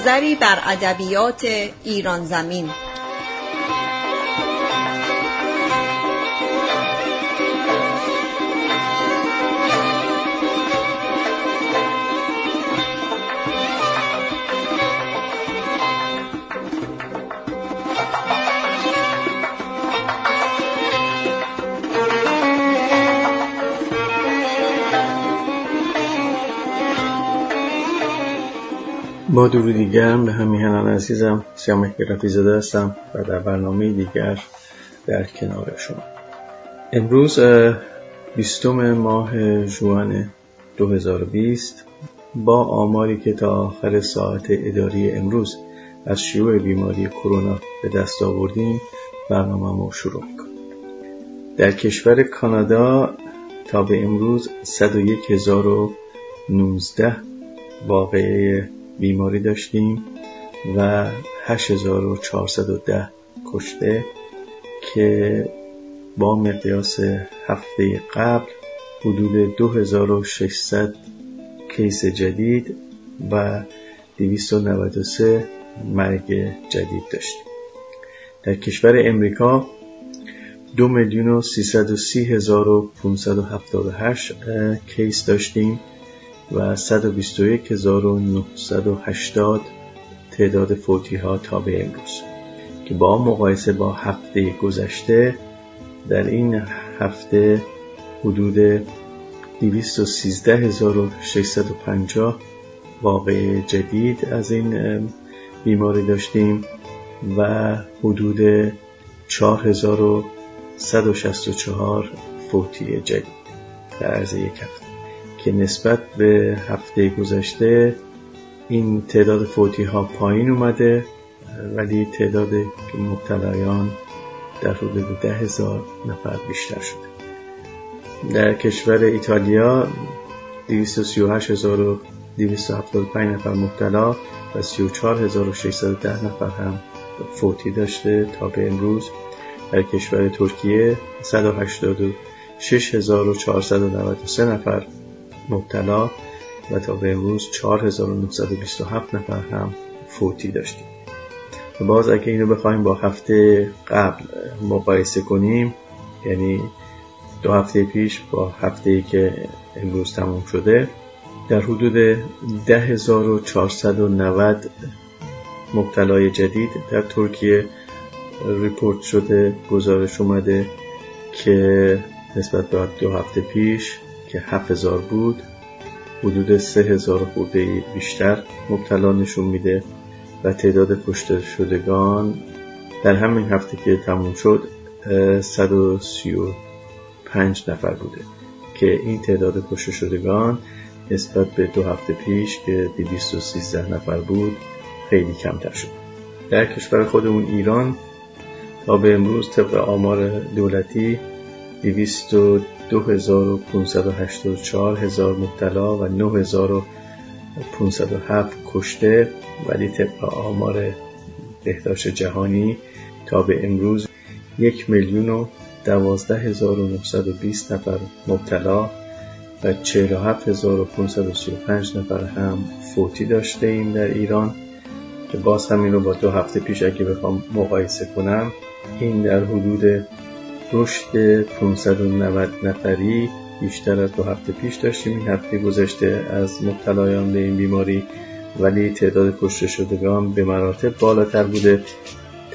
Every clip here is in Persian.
گذری بر ادبیات ایران زمین. با دیگر به همیهنان عزیزم سیامک رفی زده هستم و در برنامه دیگر در کنار شما. امروز بیستم ماه جوان 2020 با آماری که تا آخر ساعت اداری امروز از شیوع بیماری کرونا به دست آوردیم برنامه ما شروع می‌کنیم. در کشور کانادا تا به امروز 101019 واقعه بیماری داشتیم و 8410 کشته که با مقیاس هفته قبل حدود 2600 کیس جدید و 293 مرگ جدید داشتیم. در کشور امریکا دو میلیون و کیس داشتیم. و 121980 تعداد فوتی ها تا به امروز. که با مقایسه با هفته گذشته در این هفته حدود 213650 واقع جدید از این بیماری داشتیم و حدود 4164 فوتی جدید در عرض یک هفته. که نسبت به هفته گذشته این تعداد فوتی ها پایین اومده ولی تعداد مبتلایان در حدود ده هزار نفر بیشتر شده. در کشور ایتالیا 238275 نفر مبتلا و 34610 نفر هم فوتی داشته تا به امروز. در کشور ترکیه 186493 نفر مبتلا و تا به امروز 4927 نفر هم فوتی داشتیم. و باز اگه اینو بخوایم با هفته قبل مقایسه کنیم یعنی دو هفته پیش با هفته ای که امروز تموم شده در حدود 10490 مبتلای جدید در ترکیه ریپورت شده گزارش اومده که نسبت به دو هفته پیش که 7000 بود حدود 3000 خورده بیشتر مبتلا نشون میده و تعداد کشته شدگان در همین هفته که تموم شد 135 نفر بوده که این تعداد کشته شدگان نسبت به دو هفته پیش که 213 نفر بود خیلی کمتر شد. در کشور خودمون ایران تا به امروز طبق آمار دولتی 22584 هزار مبتلا و 9507 کشته ولی طبق آمار بهداشت جهانی تا به امروز یک میلیون و دوازده هزار و نفر مبتلا و 47535 نفر هم فوتی داشته ایم در ایران. که باز همین رو با دو هفته پیش اگه بخوام مقایسه کنم این در حدود رشد 590 نفری بیشتر از دو هفته پیش داشتیم. این هفته گذشته از مبتلایان به این بیماری ولی تعداد کشته شدگان به مراتب بالاتر بوده.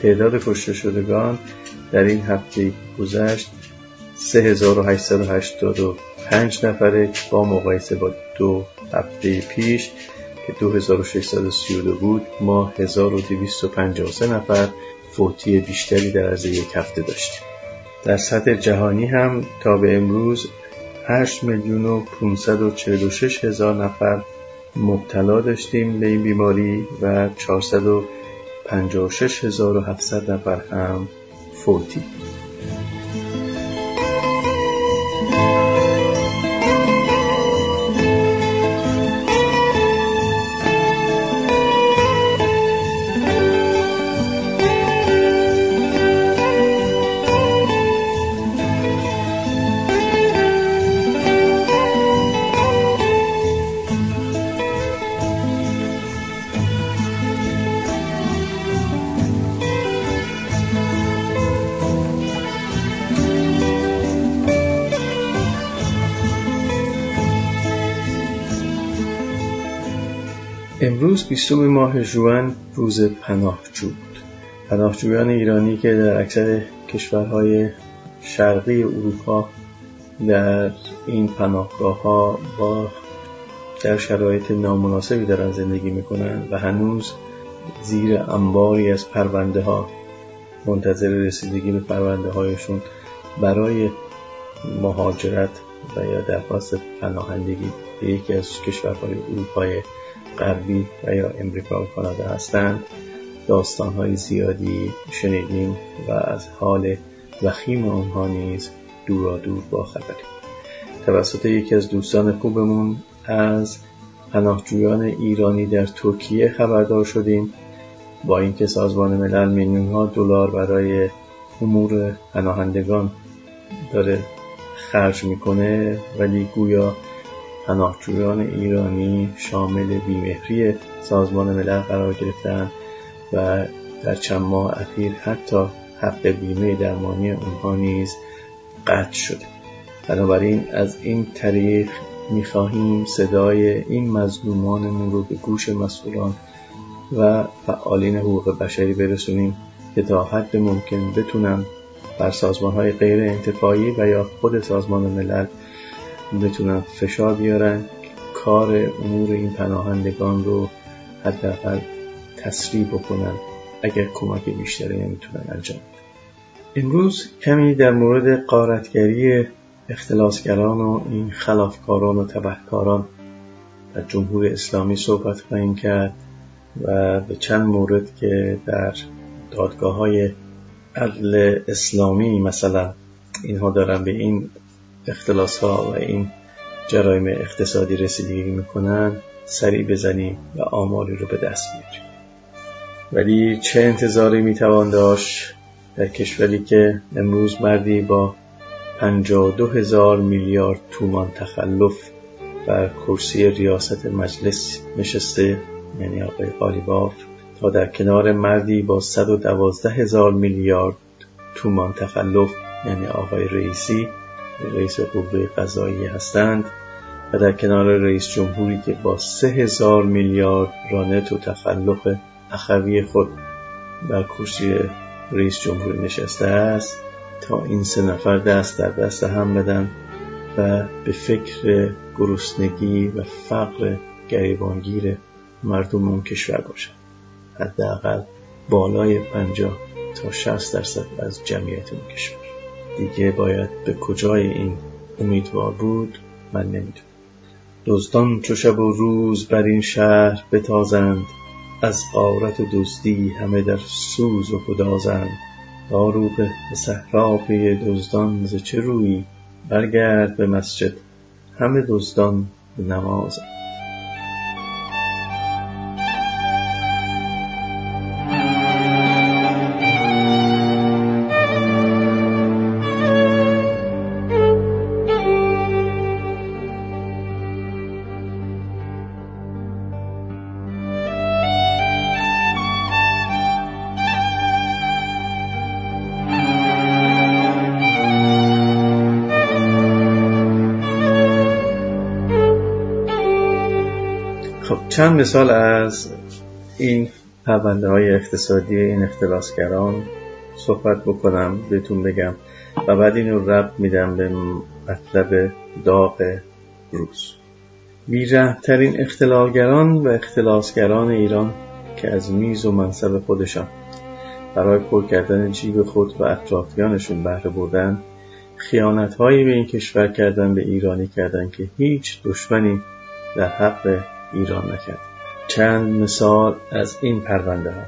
تعداد کشته شدگان در این هفته گذشت 3885 نفره با مقایسه با دو هفته پیش که 2632 بود ما 1253 نفر فوتی بیشتری در از یک هفته داشتیم. در سطح جهانی هم تا به امروز 8 میلیون و 546 هزار نفر مبتلا داشتیم به این بیماری و 456 هزار و 700 نفر هم فوتی. امروز بیستم ماه جوان روز پناهجو بود. پناهجویان ایرانی که در اکثر کشورهای شرقی اروپا در این پناهگاه ها با در شرایط نامناسبی دارن زندگی می‌کنن و هنوز زیر انباری از پرونده ها منتظر رسیدگی به پرونده هایشون برای مهاجرت و یا درخواست پناهندگی به یکی از کشورهای اروپای غربی و یا امریکا و کانادا هستند. داستان های زیادی شنیدیم و از حال وخیم آنها نیز دورا دور با خبریم توسط یکی از دوستان خوبمون از پناهجویان ایرانی در ترکیه خبردار شدیم. با اینکه سازمان ملل میلیون ها دلار برای امور پناهندگان داره خرج می‌کنه ولی گویا پناهجویان ایرانی شامل بیمهری سازمان ملل قرار گرفتن و در چند ماه اخیر حتی حق بیمه درمانی اونها نیز قطع شده. بنابراین از این طریق می‌خواهیم صدای این مظلومانمون رو به گوش مسئولان و فعالین حقوق بشری برسونیم که تا حد ممکن بتونن بر سازمان های غیر انتفاعی و یا خود سازمان ملل بتونن فشار بیارن. کار امور این پناهندگان رو حداقل تسریع بکنن. اگر کمک بیشتری نمی‌تونن انجام امروز کمی در مورد قارتگری اختلاسگران و این خلافکاران و تبهکاران در جمهوری اسلامی صحبت خواهیم کرد و به چند مورد که در دادگاه های عدل اسلامی مثلا اینها دارن به این اختلاس ها و این جرایم اقتصادی رسیدگی می‌کنن سریع بزنیم و آماری رو به دست بیاریم. ولی چه انتظاری می‌توان داشت در کشوری که امروز مردی با 52 هزار میلیارد تومان تخلف بر کرسی ریاست مجلس نشسته یعنی آقای قالیباف تا در کنار مردی با 112 هزار میلیارد تومان تخلف یعنی آقای رئیسی رئیس قوه قضایی هستند و در کنار رئیس جمهوری که با سه هزار میلیارد رانت و تخلف اخوی خود بر کرسی رئیس جمهوری نشسته است تا این سه نفر دست در دست هم بدن و به فکر گرسنگی و فقر گریبانگیر مردم اون کشور باشن حداقل بالای پنجاه تا 60 درصد از جمعیت اون کشور. دیگه باید به کجای این امیدوار بود؟ من نمی‌دونم. دزدان چو شب و روز بر این شهر بتازند از قارت دزدی همه در سوز و گدازند. دارو به صحرا پی دزدان ز چه روی؟ برگرد به مسجد همه دزدان به نمازند. چند مثال از این پرونده های اقتصادی این اختلاسگران صحبت بکنم بهتون بگم. و بعد این رب میدم به مطلب داغ روز. بیرهترین اختلالگران و اختلاسگران ایران که از میز و منصب خودشان برای پر کردن جیب خود و اطرافیانشون بهره بردن خیانت هایی به این کشور کردن به ایرانی کردن که هیچ دشمنی در حق ایران نکرد. چند مثال از این پرونده ها.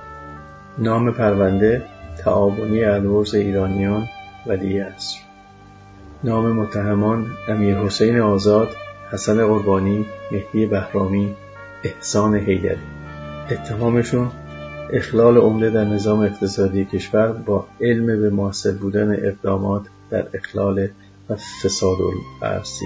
نام پرونده تعاونی الورز ایرانیان ولی اصر نام متهمان امیر حسین آزاد حسن قربانی مهدی بهرامی احسان حیدری. اتهامشون اخلال عمده در نظام اقتصادی کشور با علم به موثر بودن اقدامات در اخلال و فساد الارسی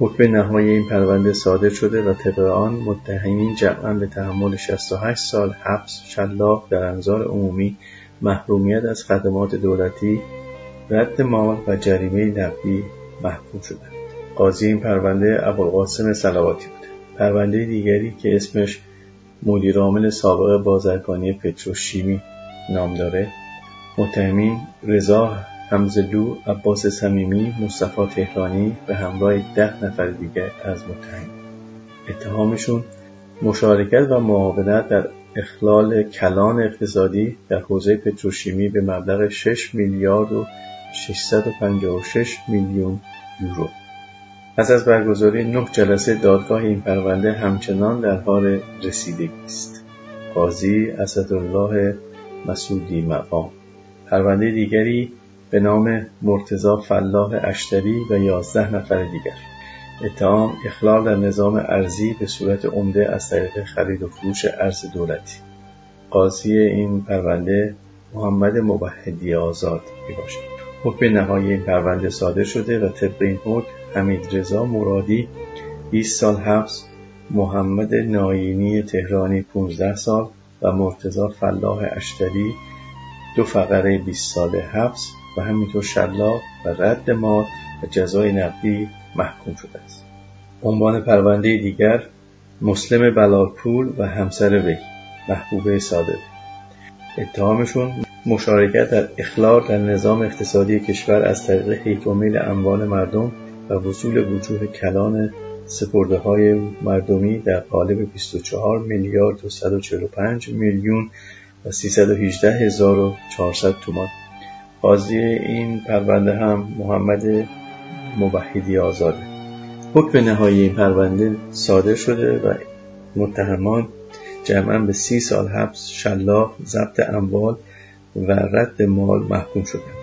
حکم نهایی این پرونده صادر شده و طبق آن متهمین جمعا به تحمل 68 سال حبس شلاق در انظار عمومی محرومیت از خدمات دولتی رد مال و جریمه نقدی محکوم شدند. قاضی این پرونده ابوالقاسم صلواتی بود. پرونده دیگری که اسمش مدیرعامل سابق بازرگانی پتروشیمی نام داره متهمین رضا حمزلو عباس صمیمی مصطفی تهرانی به همراه ده نفر دیگر از متهم اتهامشون مشارکت و معاونت در اخلال کلان اقتصادی در حوزه پتروشیمی به مبلغ 6 میلیارد و 656 میلیون یورو. پس از برگزاری نه جلسه دادگاه این پرونده همچنان در حال رسیدگی است. قاضی اسدالله مسعودی مقام. پرونده دیگری به نام مرتزا فلاح اشتری و یازده نفر دیگر. اتهام اخلال در نظام ارزی به صورت عمده از طریق خرید و فروش ارز دولتی. قاضی این پرونده محمد مبهدی آزاد می باشد. حکم نهایی این پرونده صادر شده و طبق این حکم حمید رضا مرادی 20 سال حبس محمد ناینی تهرانی 15 سال و مرتزا فلاح اشتری دو فقره 20 سال حبس و همینطور شلاق و رد مال و جزای نقدی محکوم شده است. عنوان پرونده دیگر مسلم بلالپور و همسر وی محبوبه صادقی اتهامشون مشارکت در اخلال در نظام اقتصادی کشور از طریق و اموال مردم و وصول وجوه کلان سپرده های مردمی در قالب 24 میلیارد و 145 میلیون و 318 هزار و 400 تومان. قاضی این پرونده هم محمد مبهدی آزاده. حکم نهایی این پرونده صادر شده و متهمان جمعا به سی سال حبس شلاق ضبط اموال و رد مال محکوم شدند.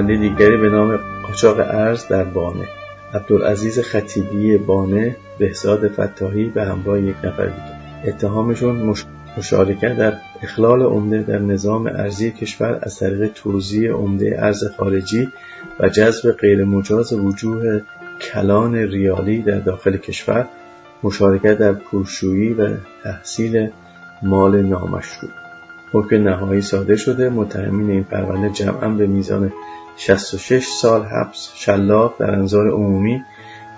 پرونده دیگری به نام قاچاق ارز در بانه. عبدالعزیز خطیبی بانه بهزاد فتاحی به همراه یک نفر دیگر اتهامشون مشارکت در اخلال عمده در نظام ارزی کشور از طریق توزیع عمده ارز خارجی و جذب غیرمجاز وجوه کلان ریالی در داخل کشور مشارکت در پرشویی و تحصیل مال نامشروع. حکم نهایی صادر شده. متهمین این پرونده جمعا به میزان 66 سال حبس شلاق در انظار عمومی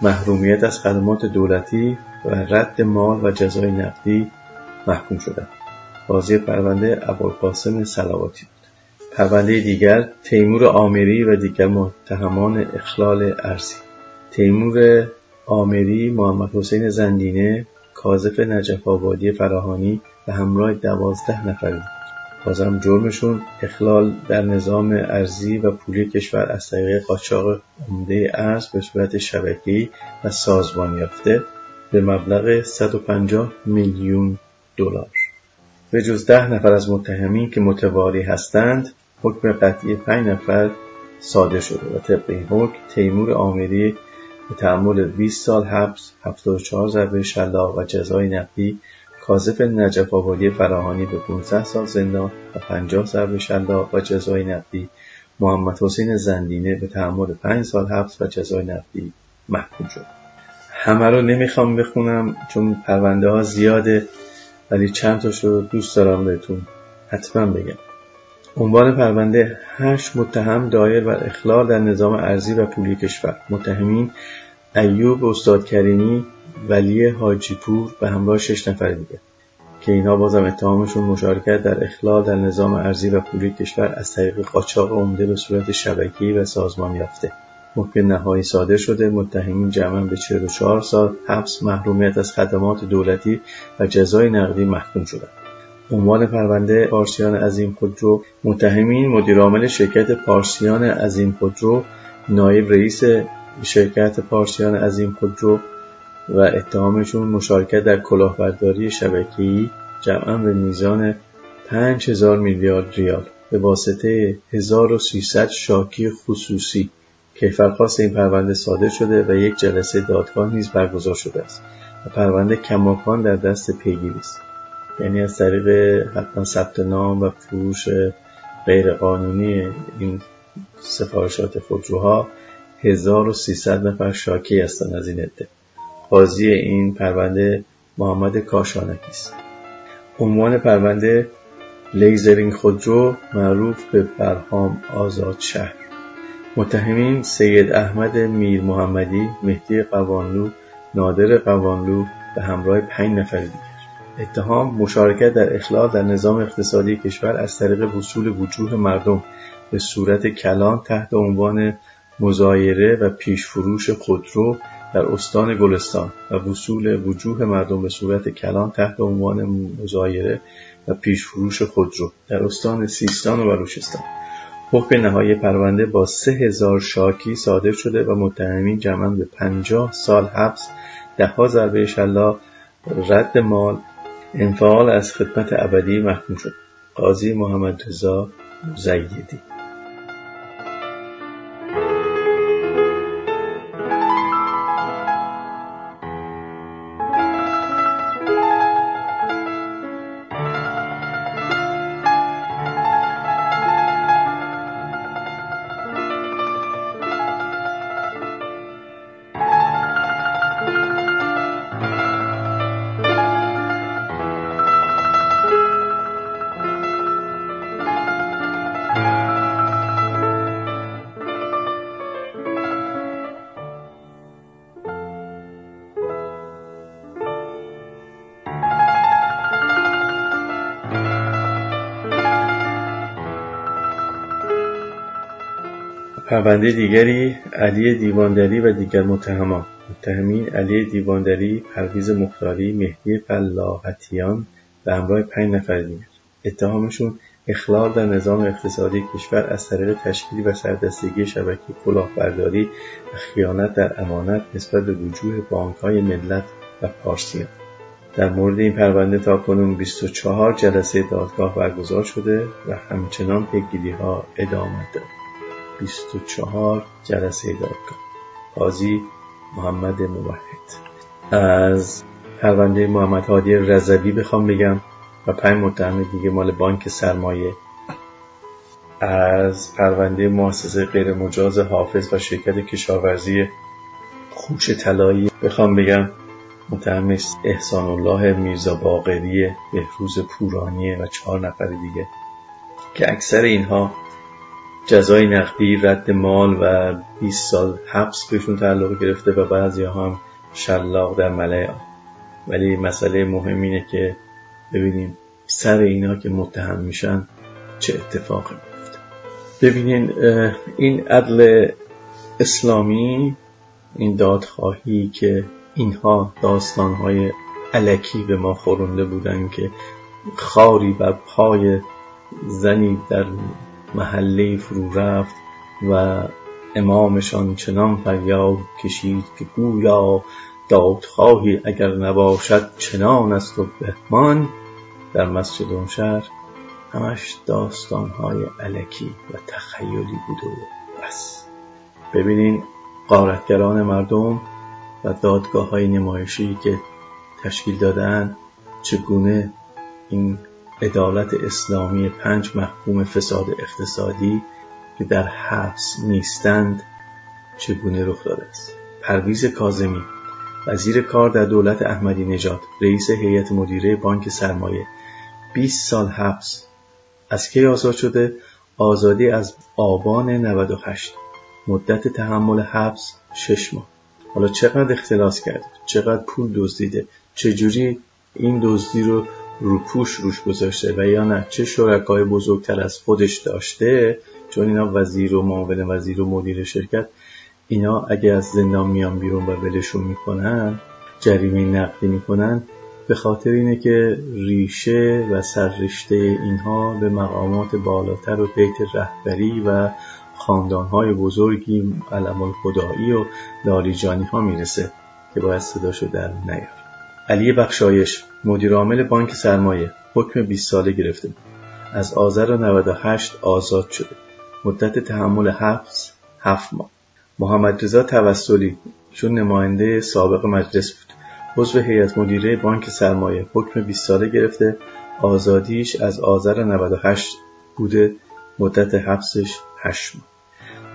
محرومیت از خدمات دولتی و رد مال و جزای نقدی محکوم شدند قاضی پرونده ابوالقاسم سلواتی بود. پرونده دیگر تیمور آمری و دیگر متهمان اخلال ارزی تیمور آمری محمد حسین زندینه کاذف نجف آبادی فراهانی و همراه دوازده نفر بازم جرمشون اخلال در نظام ارزی و پولی کشور از طریق قاچاق عمده ارز به صورت شبکه‌ای و سازمان یافته به مبلغ 150 میلیون دلار. به جز ده نفر از متهمین که متواری هستند حکم قطعی پنج نفر صادر شده و طبق این حکم تیمور آمری به تحمل 20 سال حبس 74 ضربه شلاق و جزای نقدی کاذف نجف آبادی فراهانی به 15 سال زندان و 50 ضرب شلاق و جزای نقدی محمد حسین زندینه به تحمل 5 سال حبس و جزای نقدی محکوم شد. همه رو نمی‌خوام بخونم چون پرونده ها زیاده ولی چند تاش رو دوست دارم بهتون حتما بگم. عنوان پرونده هشت متهم دایر بر اخلال در نظام ارزی و پولی کشور. متهمین ایوب استاد کریمی ولی حاجیپور به همراه شش نفر دیگه که اینها بازم اتهامشون مشارکت در اخلال در نظام ارزی و پولی کشور از طریق قاچاق عمده به صورت شبکی و سازمان یافته. حکم نهایی صادر شده متهمین جمعا به 44 سال حبس محرومیت از خدمات دولتی و جزای نقدی محکوم شدند. عنوان پرونده پارسیان عظیم خودرو. متهمین مدیرعامل شرکت پارسیان عظیم خودرو نایب رئیس شرکت پارسیان عظیم خودرو و اتهامشون مشارکت در کلاهبرداری شبکه‌ای جمعا به میزان 5000 میلیارد ریال به واسطه 1300 شاکی خصوصی. کیفرخواست این پرونده صادر شده و یک جلسه دادگاه نیز برگزار شده است و پرونده کماکان در دست پیگیری است. یعنی از طریق حتما ثبت نام و فروش غیرقانونی این سفارشات خودروها 1300 نفر شاکی هستند از این عده. قاضی این پرونده محمد کاشانکی است. عنوان پرونده لیزینگ خودرو معروف به برهام آزاد شهر. متهمین سید احمد میر محمدی، مهدی قوانلو، نادر قوانلو به همراه پنج نفر دیگر. اتهام مشارکت در اخلال در نظام اقتصادی کشور از طریق وصول وجوه مردم به صورت کلان تحت عنوان مزایره و پیشفروش خودرو در استان گلستان و وصول وجوه مردم به صورت کلان تحت عنوان مزایره و پیشفروش خودرو در استان سیستان و بلوچستان. حکم نهایی پرونده با سه هزار شاکی صادر شده و متهمین جمعا به پنجاه سال حبس دهها ضربه شلاق رد مال انفعال از خدمت ابدی محکوم شد. قاضی محمد رضا مزیدی. پرونده دیگری علی دیواندری و دیگر متهمان متهمین علی دیواندری، پرویز مختاری، مهدی فلاحتیان به همراه پنج نفر دیگر. اتهامشون اخلال در نظام اقتصادی کشور از طریق تشکیل و سردستگی شبکه کلاهبرداری و خیانت در امانت نسبت به وجوه بانکهای ملت و پارسیان در مورد این پرونده تا کنون 24 جلسه دادگاه برگزار شده و همچنان پیگیری ها ادامه دارد. 24 جلسه دادگاه. قاضی محمد موحد. از پرونده محمد هادی رضوی بخوام بگم و پنج متهم دیگه مال بانک سرمایه. از پرونده مؤسسه غیر مجاز حافظ و شرکت کشاورزی خوش طلایی بخوام بگم. متهم احسان الله میرزا باقری بهروز پورانیه و چهار نفر دیگه. که اکثر اینها جزای نقدی رد مال و 20 سال حبس بهشون تعلق گرفته و بعضی هم شلاق در ملعه. ولی مسئله مهم اینه که ببینیم سر اینا که متهم میشن چه اتفاقی میفته. ببینین این عدل اسلامی این دادخواهی که اینها داستانهای علکی به ما خورنده بودن که خاری بر پای زنی در محله فرو رفت و امامشان چنان فریاد کشید که گویا دادخواهی اگر نباشد چنان است و بهمان. در مسجد اون شهر همش داستانهای علکی و تخیلی بود و بس. ببینین قارتگران مردم و دادگاه های نمایشی که تشکیل دادن چگونه این عدالت اسلامی پنج محکوم فساد اقتصادی که در حبس نیستند چگونه رخ داده است؟ پرویز کاظمی وزیر کار در دولت احمدی نژاد رئیس هیئت مدیره بانک سرمایه 20 سال حبس. از کی آزاد شده؟ آزادی از آبان 98 مدت تحمل حبس 6 ماه. حالا چقدر اختلاس کرده؟ چقدر پول دزدیده؟ چجوری این دزدی رو روپوش روش گذاشته و یا نه؟ چه شرکای بزرگتر از خودش داشته؟ چون اینا وزیر و معاون وزیر و مدیر شرکت اینا اگه از زندان میان بیرون و ولشون می‌کنن جریمه نقدی می‌کنن به خاطر اینه که ریشه و سررشته اینها به مقامات بالاتر و بیت رهبری و خاندانهای بزرگی علم خدایی و لالیجانی ها می‌رسه که باید صداشو در نیار. علی بخشایش مدیرعامل بانک سرمایه حکم 20 ساله گرفته از آذر 98 آزاد شده. مدت تحمل حبس 7 ماه. محمد رضا توسلی چون نماینده سابق مجلس بود. عضو هیئت مدیره بانک سرمایه حکم 20 ساله گرفته. آزادیش از آذر 98 بوده. مدت حبسش 8 ماه.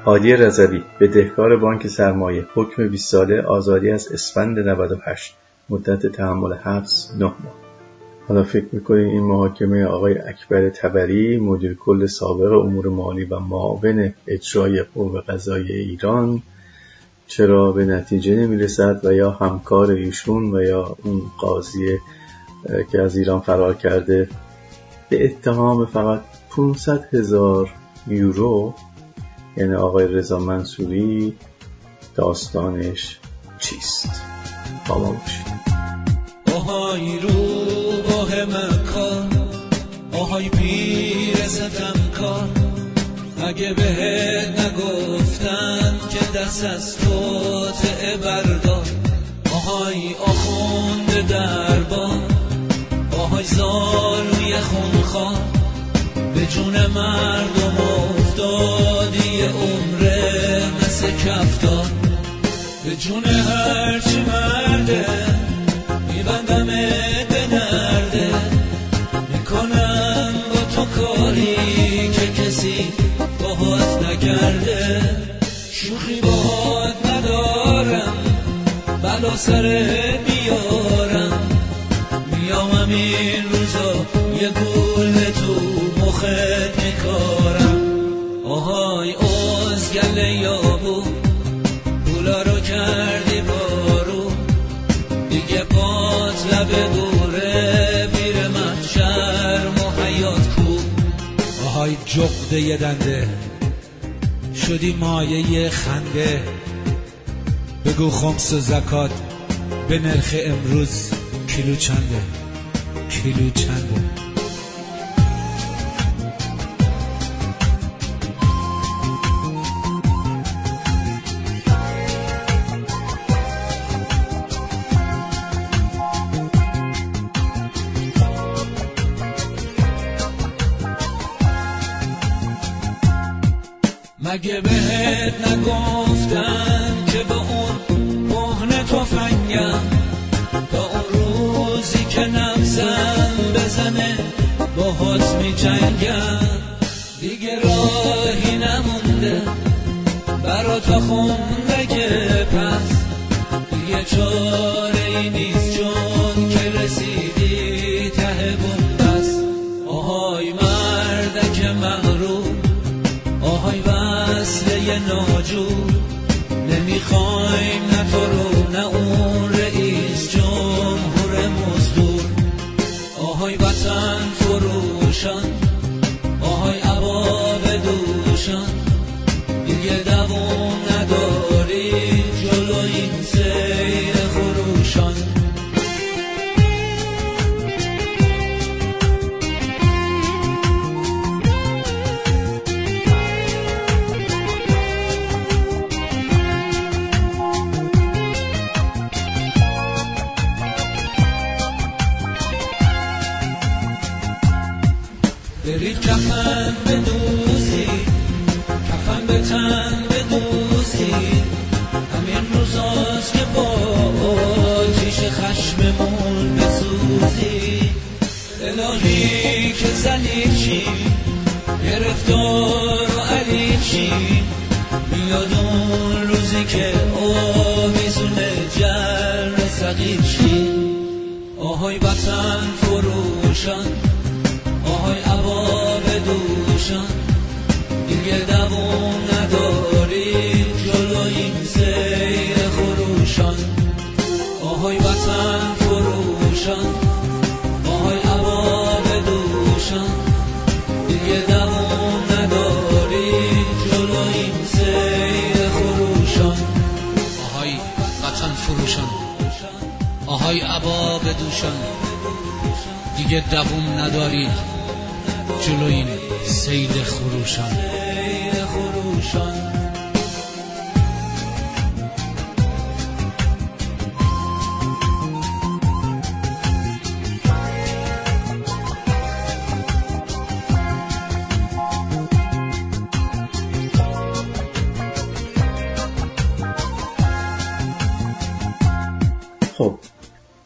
هادی رضوی بدهکار بانک سرمایه حکم 20 ساله آزادی از اسفند 98 مدت تحمل حبس 9 ماه. حالا فکر می‌کنید این محاکمه آقای اکبر تبری مدیر کل سابق امور مالی و معاون اجرای قوه قضایی ایران چرا به نتیجه نمی‌رسد و یا همکار ایشون و یا اون قاضی که از ایران فرار کرده به اتهام فقط 500 هزار یورو یعنی آقای رضا منصوری داستانش چیست؟ ما باشید. آهای رو باه مکان آهای پیر ستم کار اگه بهت نگفتن که دست از تو بردار. آهای آخوند دربار آهای زالوی خونخوار. به جون مردم افتادی عمره مثل کفتار. به جون هرچی مرده سر بیارم. میام این روزا یه گل تو مخت میکارم آهای ازگل یابو پولا رو کردی بارو دیگه پات لب دوره بیر محشر محیات کو. آهای جغده یه دنده شدی مایه خنده. بگو خمس و زکات به نرخ امروز کیلو چنده؟ کیلو چنده؟ مگه بهت نگفتن جنگم دیگه راهی نمونده. برا تا خوندگه پس. دیگه چاره ای نیست چون که رسیدی ته بوم. آهای مردک مغرور آهای وصله ناجور. نمی‌خوایم نه تو رو دووم ندارید جلو این سیل خروشان.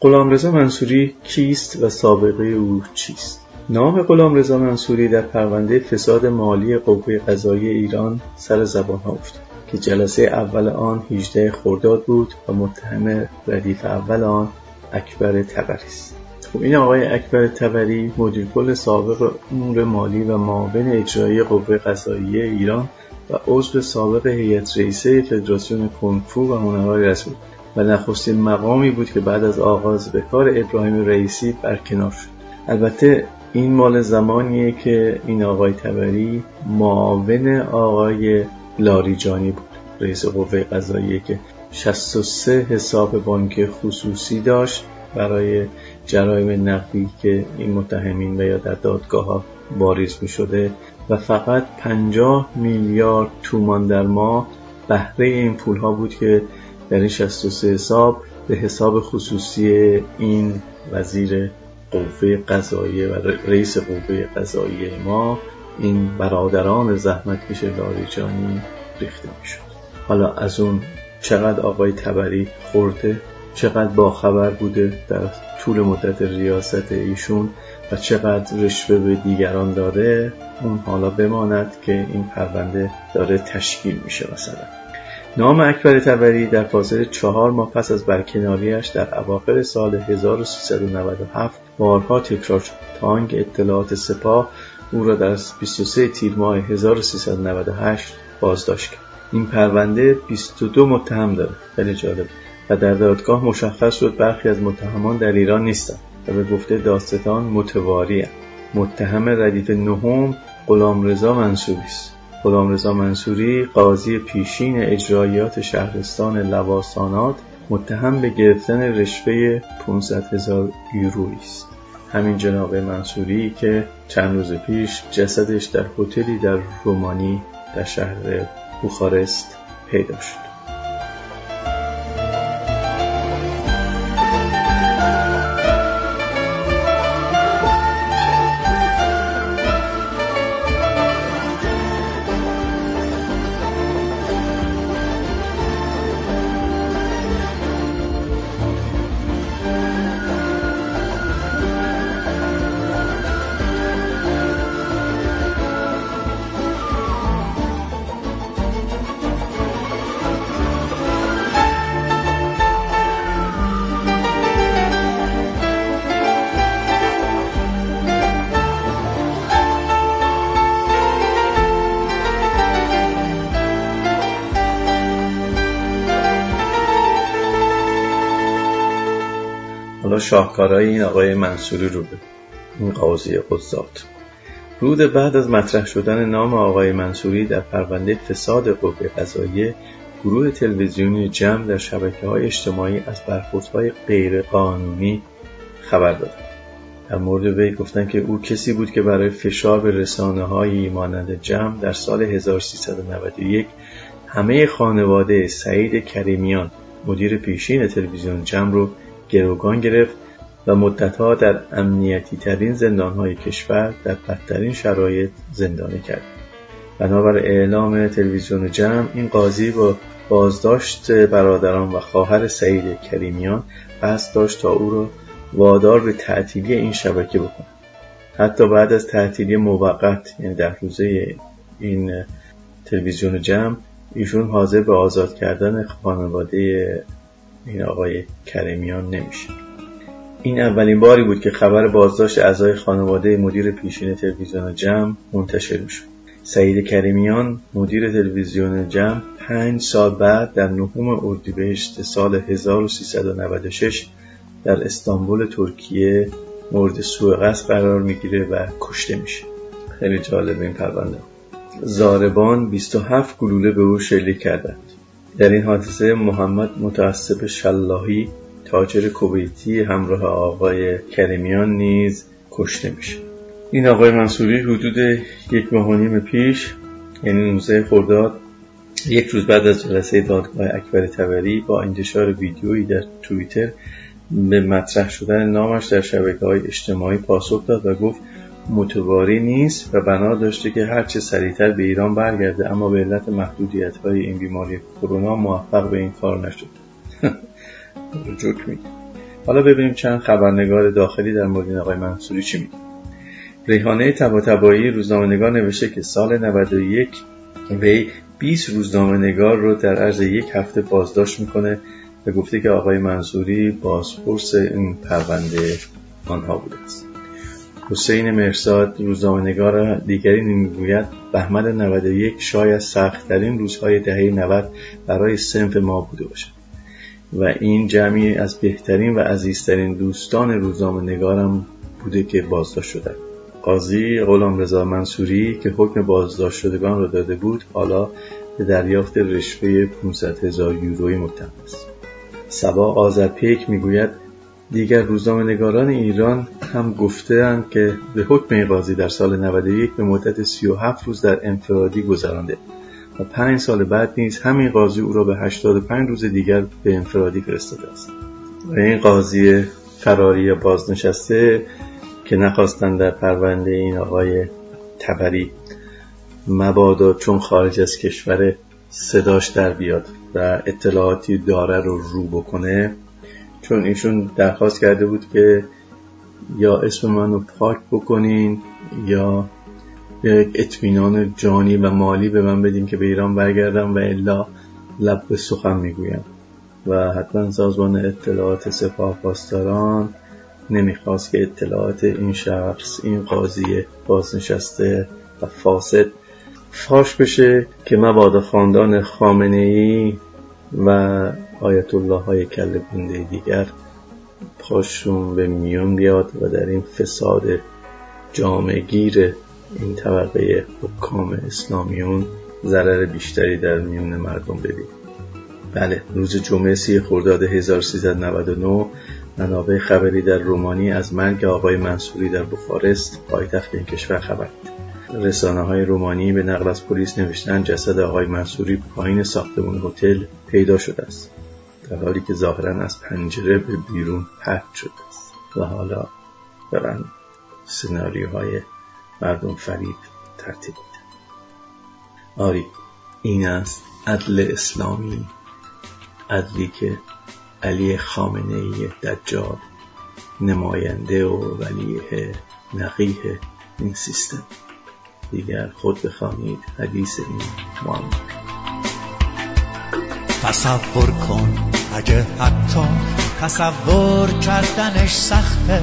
غلامرضا منصوری کیست و سابقه او چیست؟ نام غلامرضا منصوری در پرونده فساد مالی قوه قضایی ایران سر زبان ها افتاد که جلسه اول آن 18 خرداد بود و متهم ردیف اول آن اکبر تبری است. خب این آقای اکبر تبری مدیر کل سابق امور مالی و معاون اجرایی قوه قضایی ایران و عضو سابق هیئت رئیسه فدراسیون کنفو و هنرهای رسمی و نخستین مقامی بود که بعد از آغاز به کار ابراهیم رئیسی برکنار شد. البته این مال زمانیه که این آقای تبری معاون آقای لاریجانی بود رئیس قوه قضاییه که 63 حساب بانک خصوصی داشت برای جرایم نقدی که این متهمین و یا در دادگاه ها باریز می شده و فقط 50 میلیارد تومان در ماه بهره این پول ها بود که در این 63 حساب به حساب خصوصی این وزیر قوه قضاییه و رئیس قوه قضاییه ما این برادران زحمتکش لاریجانی ریخته می‌شد. حالا از اون چقدر آقای تبری خورده چقدر باخبر بوده در طول مدت ریاست ایشون و چقدر رشوه به دیگران داده اون حالا بماند که این پرونده داره تشکیل میشه مثلا نام اکبر تبری در فاصله چهار ماه پس از برکناریش در اواخر سال 1397 بارها تکرار شد. تا آنکه اطلاعات سپاه او را در 23 تیر ماه 1398 بازداشت کرد. این پرونده 22 متهم داره خیلی جالب. و در دادگاه مشخص شد برخی از متهمان در ایران نیستند و به گفته داستان متواری متهم ردیف نهم غلامرضا منصوری است. غلامرضا منصوری قاضی پیشین اجرایات شهرستان لواسانات متهم به گرفتن رشوه 500 هزار یورویی است. همین جناب منصوری که چند روز پیش جسدش در هتلی در رومانی در شهر بوخارست پیدا شد. شاهکارهای این آقای منصوری رو به این قاضی قضات رود بعد از مطرح شدن نام آقای منصوری در پرونده فساد قوه قضاییه گروه تلویزیونی جمع در شبکه های اجتماعی از برخوردهای غیرقانونی خبر دادند در مورد وی گفتن که او کسی بود که برای فشار به رسانه های مانند جمع در سال 1391 همه خانواده سعید کریمیان مدیر پیشین تلویزیون جمع رو گروگان گرفت و مدتها در امنیتی ترین زندانهای کشور در بدترین شرایط زندانی کرد. بنابر اعلام تلویزیون جمع این قاضی با بازداشت برادران و خواهر سعید کریمیان قصد داشت تا او را وادار به تعطیلی این شبکه بکند حتی بعد از تعطیلی موقت یعنی در روزه این تلویزیون جمع ایشون حاضر به آزاد کردن خانواده این آقای کریمیان نمیشه این اولین باری بود که خبر بازداشت اعضای خانواده مدیر پیشین تلویزیون جمع منتشر می‌شد. سعید کریمیان مدیر تلویزیون جمع پنج سال بعد در نهم اردیبهشت سال 1396 در استانبول ترکیه مورد سوء قصد قرار می‌گیره و کشته میشه. خیلی جالب این پرونده. زاربان 27 گلوله به او شلیک کردند. در این حادثه محمد متعصب شلاهی تاجر کویتی همراه آقای کریمیان نیز کشته میشه. این آقای منصوری حدود یک ماه و نیم پیش یعنی 19 خرداد یک روز بعد از جلسه دادگاه اکبر تبری با انتشار ویدیویی در توییتر به مطرح شدن نامش در شبکه های اجتماعی پاسخ داد و گفت متواری نیست و بنا داشته که هرچه سریعتر به ایران برگرده اما به علت محدودیت های این بیماری کرونا موفق به این کار نشد جوک حالا ببینیم چند خبرنگار داخلی در مورد آقای منصوری چی میگه ریحانه تباتبایی روزنامه‌نگار نوشته که سال 91 وی 20 روزنامه‌نگار رو در عرض یک هفته بازداشت می‌کنه و گفته که آقای منصوری بازپرس این پرونده آنها بوده است. حسین مرساد روزنامه‌نگار دیگری می‌گوید بهمن 91 شاید سختترین روزهای دهه 90 برای سنف ما بوده باشد. و این جمعی از بهترین و عزیزترین دوستان روزنامه نگارم بوده که بازداشت شده قاضی غلام رضا منصوری که حکم بازداشت شدگان را داده بود حالا به دریافت رشوه 500 هزار یورویی متهم است. سبا آذرپیک می‌گوید دیگر روزنامه نگاران ایران هم گفتهاند که به حکم قاضی در سال 91 به مدت 37 روز در انفرادی گذرانده. و پنج سال بعد نیز همین قاضی او را به 85 روز دیگر به انفرادی فرستاده است. و این قاضی فراری بازنشسته که نخواستند در پرونده این آقای تبری مبادا چون خارج از کشور صداش در بیاد و اطلاعاتی داره رو رو بکنه چون ایشون درخواست کرده بود که یا اسم منو پاک بکنین یا اطمینان جانی و مالی به من بدین که به ایران برگردم و الا لب به سخن می‌گویم. و حتما سازمان اطلاعات سپاه پاسداران نمی‌خواست که اطلاعات این شخص این قاضی بازنشسته و فاسد فاش بشه که مبادا خاندان خامنه ای و آیت الله های کل بنده دیگر پاشون به میون بیاد و در این فساد جامعگیر این طبقه حکام اسلامیون ضرر بیشتری در میون مردم ببین. بله روز جمعه سی خرداد 1399 منابع خبری در رومانی از مرگ آقای منصوری در بخارست پایتخت این کشور خبر رسانه های رومانی به نقل از پلیس نوشتن جسد آقای منصوری پایین ساختمون هتل پیدا شده است. در حالی که ظاهرا از پنجره به بیرون پرت شده است. و حالا دارن سناریوهای مردم فریب ترتیب میدن. آری این است عدل اسلامی عدلی که علی خامنه ای دجال نماینده و ولیه نقیه این سیستم. دیگر خود بخوانید حدیث این معمر تصور کن اگه حتی تصور کردنش سخته.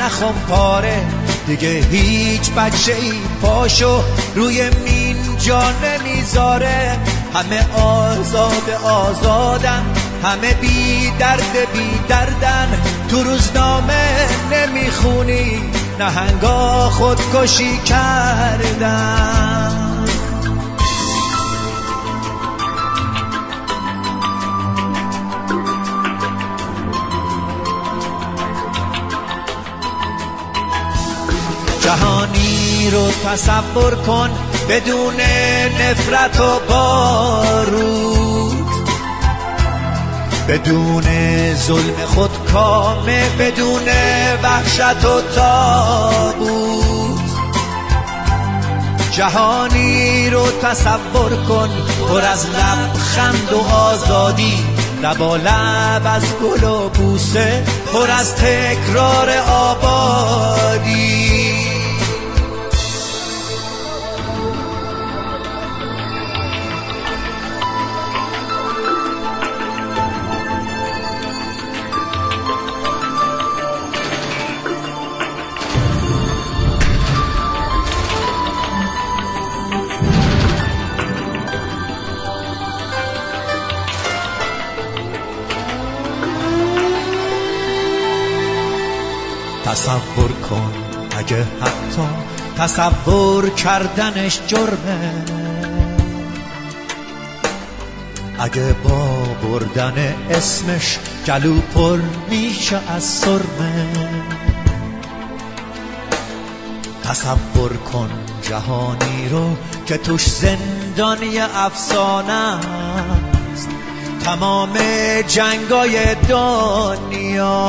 نخم پاره. دیگه هیچ بچه ای پاشو روی مین جا نمی‌ذاره. همه آزاد آزادن همه بی درد بی دردن. تو روزنامه نمی‌خونی نهنگا خودکشی کردن. جهانی رو تصور کن بدون نفرت و بارود بدون ظلم خود کامه بدون وحشت و تابود جهانی رو تصور کن پر از لبخند و آزادی. لبا لب از گل و بوسه پر از تکرار آبادی. تصور کن اگه حتی تصور کردنش جرمه. اگه با بردن اسمش گلو پر میشه از سرمه. تصور کن جهانی رو که توش زندان افسانه است. تمام جنگای دنیا.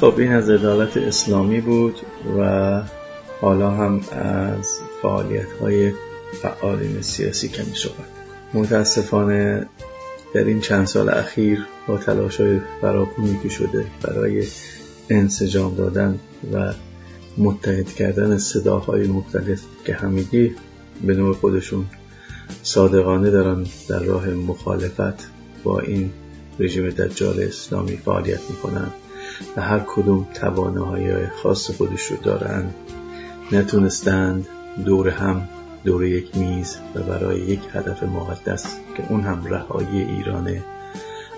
خب این از عدالت اسلامی بود و حالا هم از فعالیت های فعالین سیاسی کمی صحبت متاسفانه در این چند سال اخیر با تلاش های فراکونی که شده برای انسجام دادن و متحد کردن صداهای مختلف که همگی به نوع خودشون صادقانه دارن در راه مخالفت با این رژیم دجال اسلامی فعالیت می‌کنن. و هر کدوم توانایی خاص خودش رو دارن نتونستند دور هم دور یک میز و برای یک هدف مقدس که اون هم رهایی ایرانه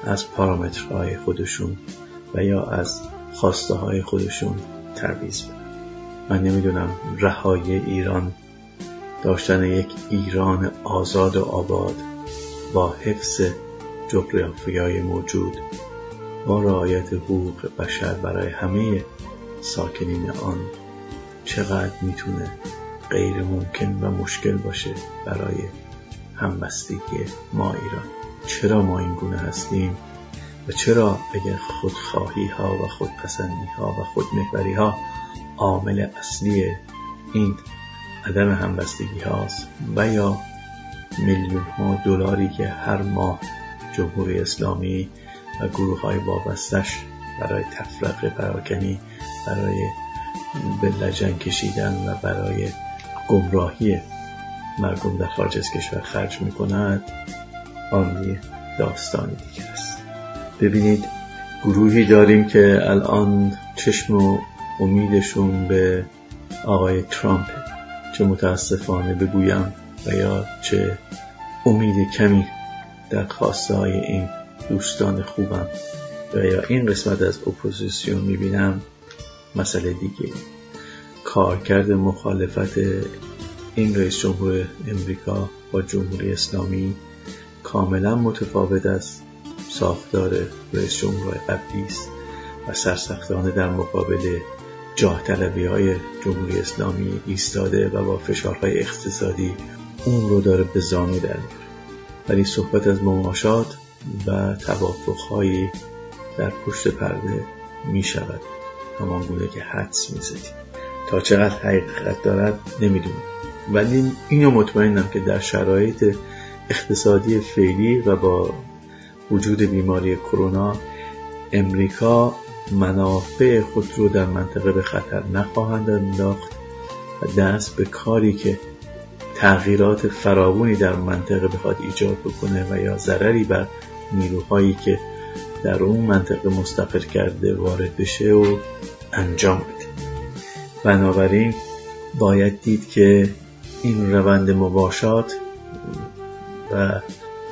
از پارامترهای خودشون و یا از خواسته های خودشون ترویز بدن. من نمی‌دونم رهایی ایران داشتن یک ایران آزاد و آباد با حفظ جغرافیای موجود با رعایت حقوق بشر برای همه ساکنین آن چقدر می‌تونه غیر ممکن و مشکل باشه برای همبستگی ما ایران؟ چرا ما این گونه هستیم؟ و چرا اگر خودخواهی ها و خودپسندی ها و خودمحوری ها عامل اصلی این عدم همبستگی هاست و یا میلیون ها دلاری که هر ماه جمهوری اسلامی و گروه های وابستش برای تفرقه پراکنی برای به کشیدن و برای گمراهی مردم در خارج از کشور خرج می کند آن داستان دیگر است. ببینید گروهی داریم که الان چشم و امیدشون به آقای ترامپ چه متاسفانه بگویم و یا چه امید کمی در خواسته های این دوستان خوبم. و یا این قسمت از اپوزیسیون می‌بینم مسئله دیگه. کارکرد مخالفت این رئیس جمهور امریکا با جمهوری اسلامی کاملا متفاوت از ساختار رئیس جمهور قبلی و سرسختانه در مقابل جاه طلبی های جمهوری اسلامی ایستاده و با فشارهای اقتصادی اون رو داره به زانو در ولی صحبت از مماشات و توافقهایی در پشت پرده می شود همان گونه که حدس می زدیم. تا چقدر حقیقت دارد نمی‌دونم ولی اینو مطمئنم که در شرایط اقتصادی فعلی و با وجود بیماری کرونا امریکا منافع خود رو در منطقه به خطر نخواهند انداخت و دست به کاری که تغییرات فراوانی در منطقه بخواد ایجاد بکنه و یا ضرری بر نیروهایی که در اون منطقه مستقر کرده وارد بشه و انجام بده. بنابراین باید دید که این روند مباشات و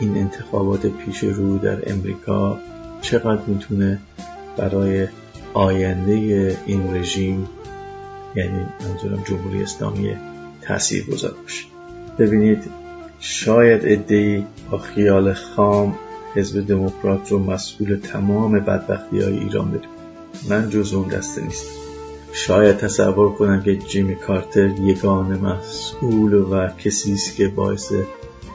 این انتخابات پیش رو در امریکا چقدر می‌تونه برای آینده این رژیم یعنی منظورم جمهوری اسلامی تاثیر گذار باشه. ببینید شاید ادهی با خیال خام حزب دموکرات رو مسئول تمام بدبختی های ایران بدون من جز اون دسته نیستم. شاید تصور کنم که جیمی کارتر یگانه مسئول و کسی است که باعث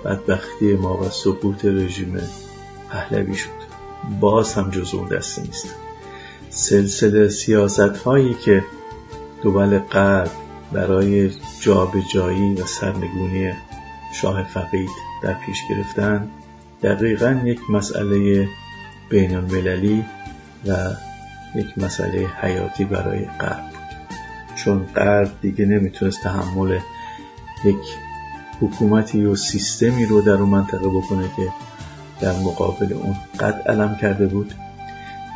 بدبختی ما و سقوط رژیم پهلوی شد. باز هم جز اون دسته نیستم. سلسله سیاست هایی که دول غرب برای جابجایی و سرنگونی شاه فقید در پیش گرفتن دقیقا یک مسئله بین المللی و یک مسئله حیاتی برای غرب. چون غرب دیگه نمی‌تونست تحمل یک حکومتی و سیستمی رو در اون منطقه بکنه که در مقابل اون قد علم کرده بود.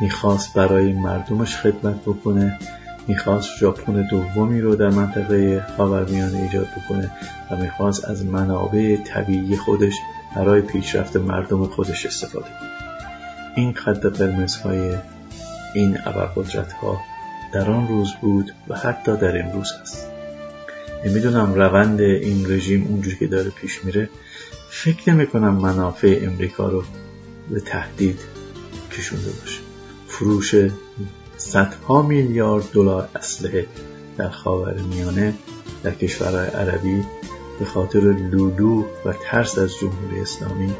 می‌خواست برای مردمش خدمت بکنه. می‌خواست ژاپن دومی رو در منطقه خاورمیانه ایجاد بکنه و می‌خواست از منابع طبیعی خودش برای پیشرفت مردم خودش استفاده کنه. این خط قرمزهای این ابرقدرت ها در آن روز بود و حتی در امروز هست نمی‌دونم روند این رژیم اونجوری که داره پیش میره. فکر نمی کنم منافع امریکا رو به تهدید کشونده باشه. فروش صدها میلیارد دلار اسلحه در خاور میانه در کشورهای عربی به خاطر لولو و ترس از جمهوری اسلامی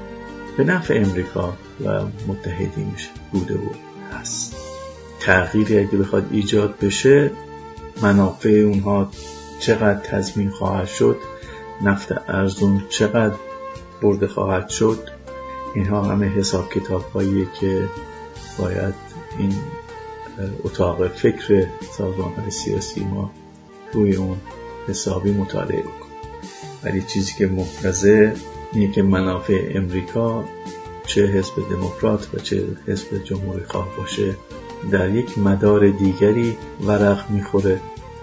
به نفع امریکا و متحدینش بوده و هست. تغییری اگه بخواد ایجاد بشه منافع اونها چقدر تضمین خواهد شد نفت ارزون چقدر برده خواهد شد اینها همه حساب کتاب که باید این اتاق فکر سازمان سیاسی ما روی اون حسابی مطالعه ولی چیزی که محتضه اینه که منافع امریکا چه حزب دموکرات و چه حزب جمهوری خواه باشه در یک مدار دیگری ورق می‌خوره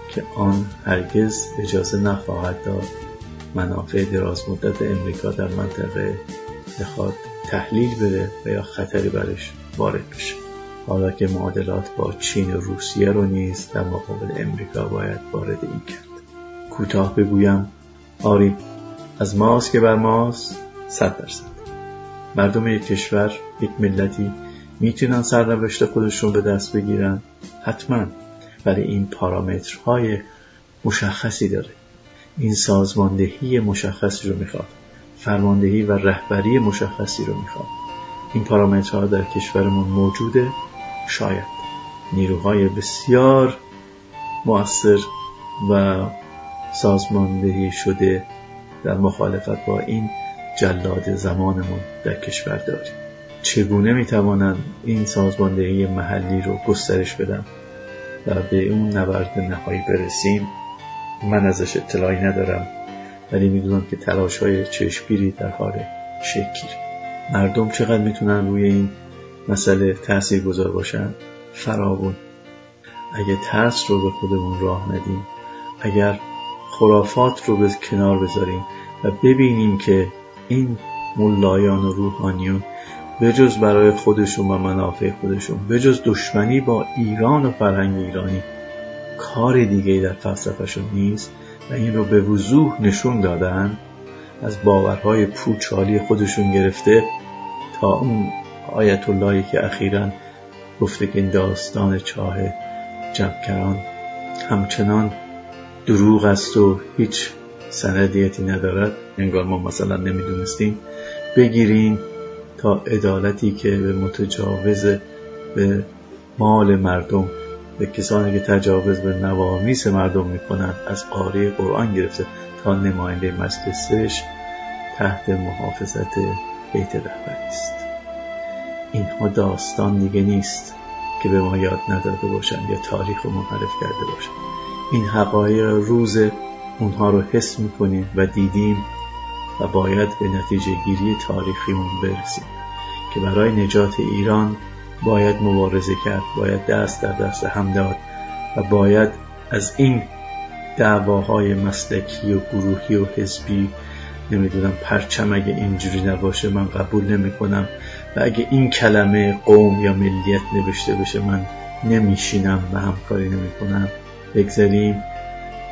که آن هرگز اجازه نخواهد داد منافع دراز مدت امریکا در منطقه بخواد تحلیل بره و یا خطری برش وارد بشه. حالا که معادلات با چین و روسیه رو نیز در مقابل امریکا باید وارد این کرد. کوتاه بگویم آری از ماست که بر ماست صد درصد. مردم یک کشور یک ملتی می‌تونن سرنوشت خودشون به دست بگیرن. حتما ولی این پارامترهای مشخصی داره. این سازماندهی مشخصی رو می‌خواد. فرماندهی و رهبری مشخصی رو می‌خواد. این پارامترها در کشورمون موجوده. شاید نیروهای بسیار مؤثر و سازماندهی شده در مخالفت با این جلاد زمانمون در کشور داریم. چگونه می‌توانند این سازماندهی محلی رو گسترش بدن و به اون نبرد نهایی برسیم؟ من ازش اطلاعی ندارم ولی می‌دونم که تلاش های چشمگیری در حال شکل. مردم چقدر می‌تونن روی این مسئله تأثیر گذار باشن؟ فراون اگه ترس رو به خودمون راه ندیم اگر خرافات رو به کنار بذاریم و ببینیم که این ملایان و روحانیون بجز برای خودشون و منافع خودشون بجز دشمنی با ایران و فرهنگ ایرانی کار دیگه در فلسفهشون نیست و این رو به وضوح نشون دادن از باورهای پوچالی خودشون گرفته تا اون آیت اللهی که اخیرا گفته که این داستان چاه جبکران همچنان دروغ است و هیچ سندیتی ندارد. انگار ما مثلا نمی‌دونستیم. بگیریم تا عدالتی که به متجاوز به مال مردم به کسانی که تجاوز به نوامیس مردم می‌کنند از قاری قرآن گرفته تا نماینده مجلسش تحت محافظت بیت رهبری است. اینها داستان دیگه نیست که به ما یاد نداده باشند یا تاریخ رو منحرف کرده باشند. این حقایق روز اونها رو حس می‌کنیم و دیدیم و باید به نتیجه گیری تاریخیمون برسیم که برای نجات ایران باید مبارزه کرد باید دست در دست هم داد و باید از این دعواهای مسلکی و گروهی و حزبی نمی‌دونم پرچم اگه اینجوری نباشه من قبول نمی کنم و اگه این کلمه قوم یا ملیت نوشته بشه من نمیشینم و همکاری نمی کنم بگذاریم.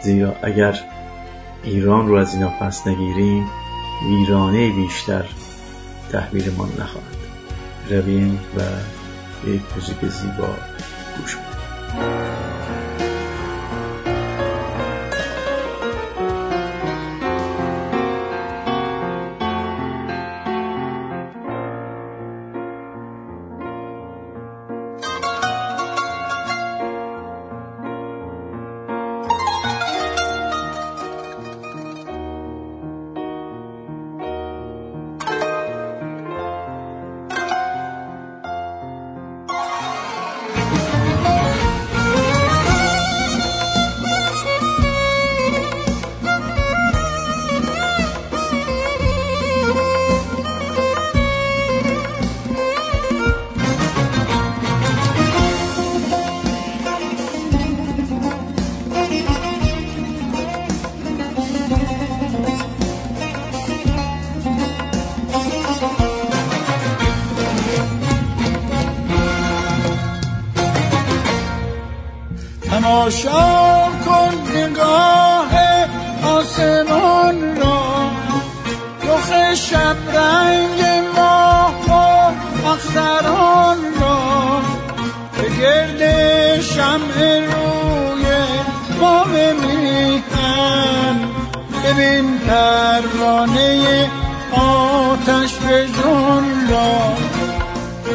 زیرا اگر ایران رو از اینا پس نگیریم ویرانه بیشتر تحویلمان نخواهد. رویم و یک موزیک زیبا گوش تماشا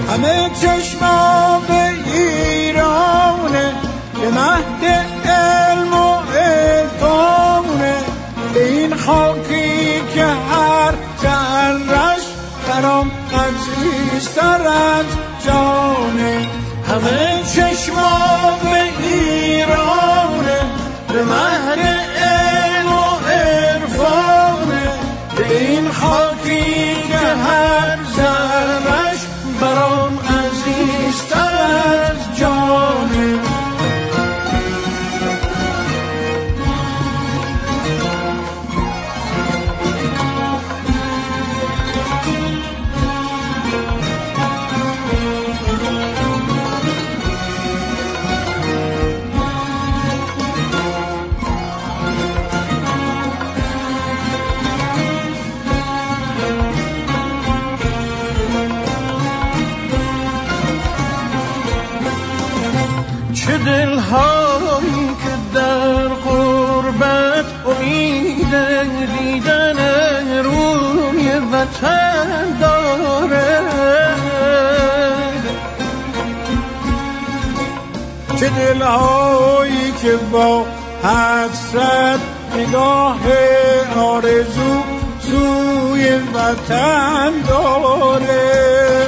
همه چشما به ایرانه به مهد علم و عرفانه به این خاکی که هر ذرش برام عزیزتر از جانه. همه چشما به ایرانه به مهد چه دلهایی که با حسرت نگاه آرزو سوی وطن داره.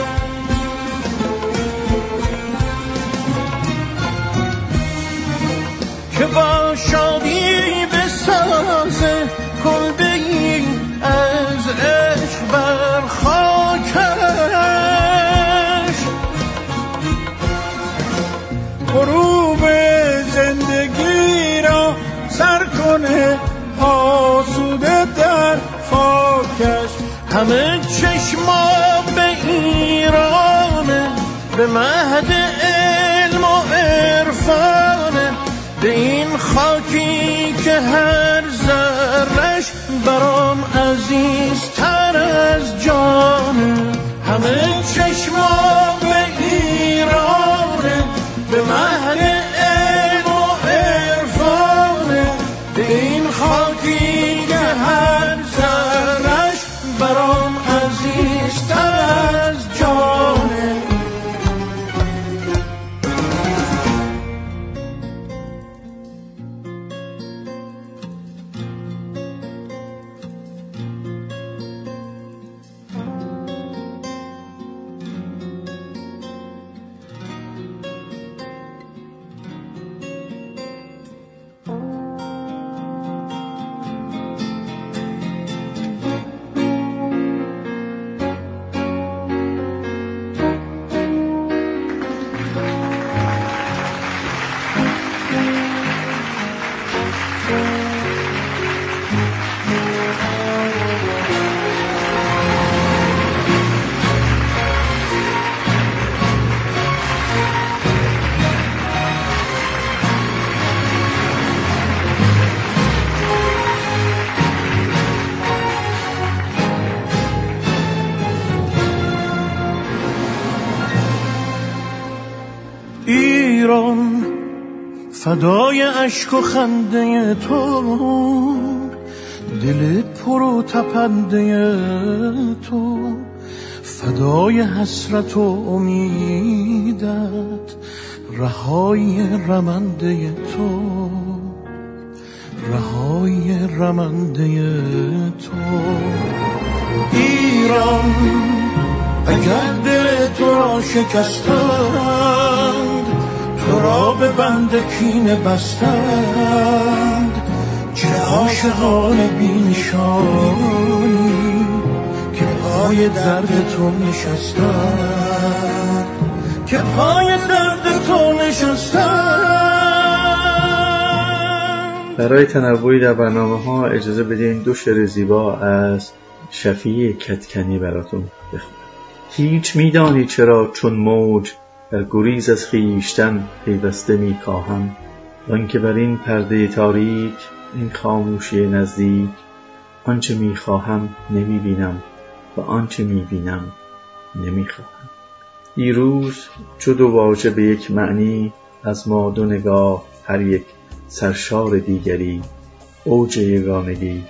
که با شادی بسازه غروب زندگی را سر کنه آسوده در خاکش. همه چشما به ایرانه به مهد علم و عرفانه. به این خاکی که هر ذرش برام عزیزتر از جانه. همه چشما فدای اشک و خنده تو. دل پر و تپنده تو. فدای حسرت و امیدت. رهای رمنده تو. رهای رمنده تو. ایران اگر دل تو را شکستند تو را به بند کینه بستند. چه عاشقان بینشانی که پای درد تو نشستند. که پای درد تو نشستند. برای تنوعی در برنامه ها اجازه بدین دو شعر زیبا از شفیع کتکنی براتون بخونم. هیچ میدانی چرا چون موج در گریز از خیشتن پیوسته می کاهم که بر این پرده تاریک این خاموشی نزدیک آنچه می‌خواهم نمی‌بینم و آنچه می‌بینم نمی‌خواهم. دیروز چو دو واژه به یک معنی از ما دو نگاه هر یک سرشار دیگری اوج یگانگی.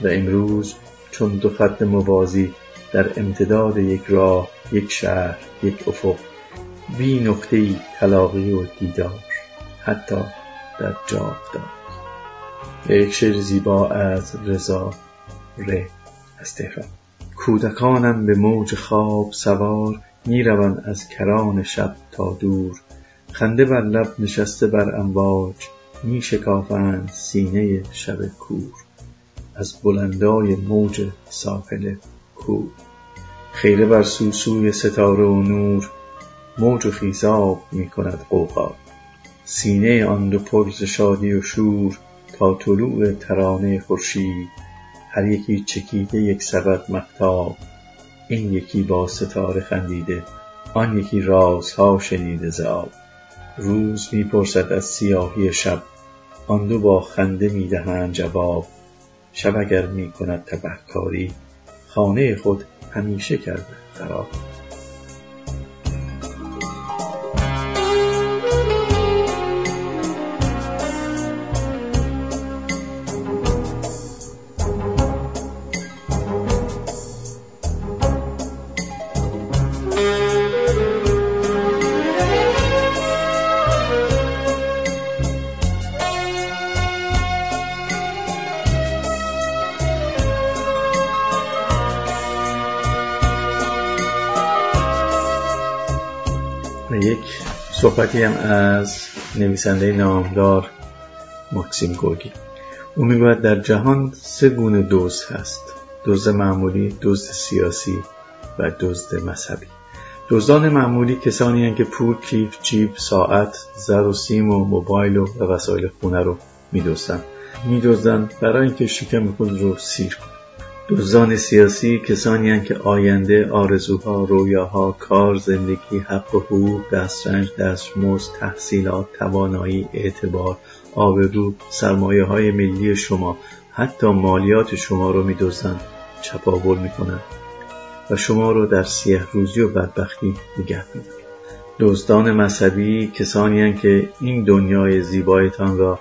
و امروز چون دو خط موازی در امتداد یک راه یک شهر یک افق بی نقطه تلاقی و دیدار حتی در جاودان. یک شعر زیبا از رضا ره از تهران. کودکانم به موج خواب سوار می‌روند از کران شب تا دور. خنده بر لب نشسته بر امواج می شکافند سینه شب کور. از بلندای موج ساحل کور. خیره بر سوسوی ستاره و نور موج و خیزاب می کند قوقا سینه آن دو پر شادی و شور تا طلوع ترانه خورشید. هر یکی چکیده یک سبد مهتاب. این یکی با ستاره خندیده آن یکی رازها شنیده ز آب روز می‌پرسد از سیاهی شب آن دو با خنده می‌دهند جواب. شب اگر می‌کند تبهکاری خانه خود همیشه کرده خراب. صحبتی هم از نویسنده نامدار ماکسیم گورگی او می‌گوید در جهان سه گونه دوست هست. دزد معمولی دزد سیاسی و دزد مذهبی. دزدان معمولی کسانی هستند که پول کیف جیب ساعت زر و سیم و موبایل و وسایل خونه رو میدزدن میدزدن برای اینکه شکم خود رو سیر دزدان سیاسی کسانی هستند که آینده آرزوها رویاها کار زندگی حق و حقوق دسترنج دستمزد تحصیلات توانایی اعتبار آبرو سرمایه های ملی شما حتی مالیات شما رو میدزدند چپاول می‌کنند و شما رو در سیه روزی و بدبختی نگه میدارند. دزدان مذهبی کسانی هستند که این دنیای زیبایتان را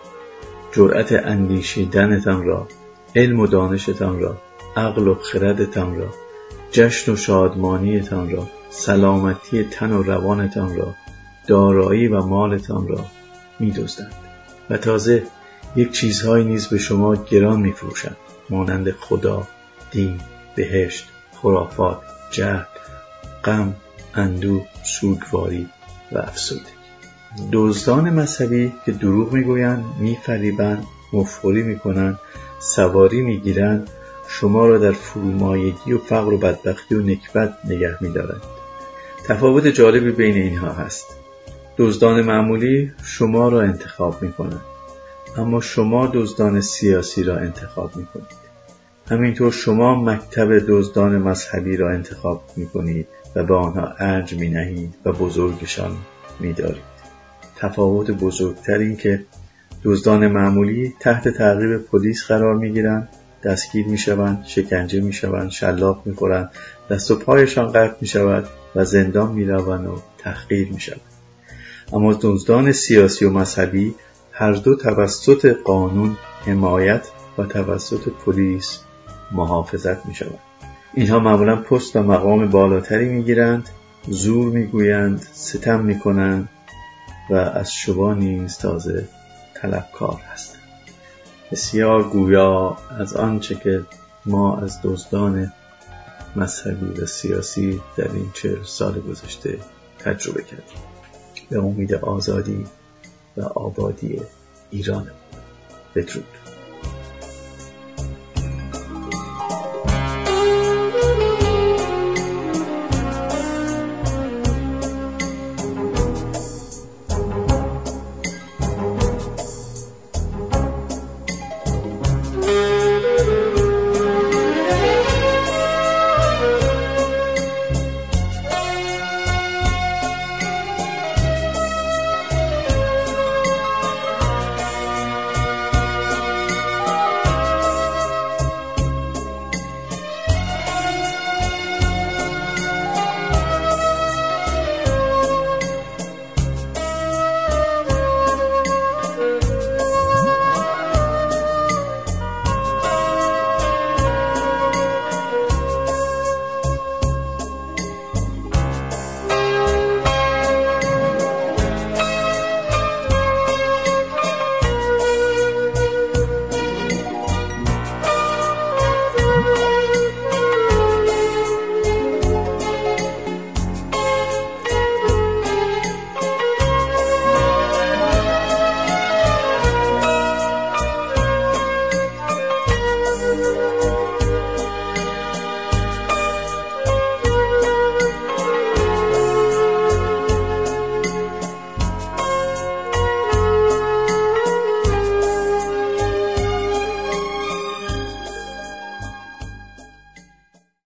جرأت اندیشیدنتان را علم و دانشتان را عقل و خردتان را جشن و شادمانیتان را سلامتی تن و روانتان را دارایی و مالتان را میدزدند. و تازه یک چیزهایی نیز به شما گران میفروشند مانند خدا دین بهشت خرافات جهل غم اندوه سوگواری و افسردگی دزدان مذهبی که دروغ می‌گویند میفریبند مفخوری می‌کنند سواری می‌گیرند شما را در فرومایگی و فقر و بدبختی و نکبت نگه میدارند تفاوت جالبی بین اینها هست. دزدان معمولی شما را انتخاب می‌کنند اما شما دزدان سیاسی را انتخاب می‌کنید. همینطور شما مکتب دزدان مذهبی را انتخاب می‌کنید و به آنها ارج مینهید و بزرگشان میدارید. تفاوت بزرگتر این که دزدان معمولی تحت تعقیب پلیس قرار می‌گیرند دستگیر می‌شوند شکنجه می‌شوند شلاق می‌خورند دست و پایشان قطع می‌شود و زندان می‌روند و تحقیر می‌شوند اما دزدان سیاسی و مذهبی هر دو توسط قانون حمایت و توسط پلیس محافظت می شود. اینها معمولا پست و مقام بالاتری می گیرند زور می گویند ستم می کنند و از شما نیز تازه طلبکار هستند بسیار گویا از آنچه که ما از دزدان مذهبی و سیاسی در این چهل سال گذشته تجربه کردیم. به امید آزادی و آبادی ایران. بدرود.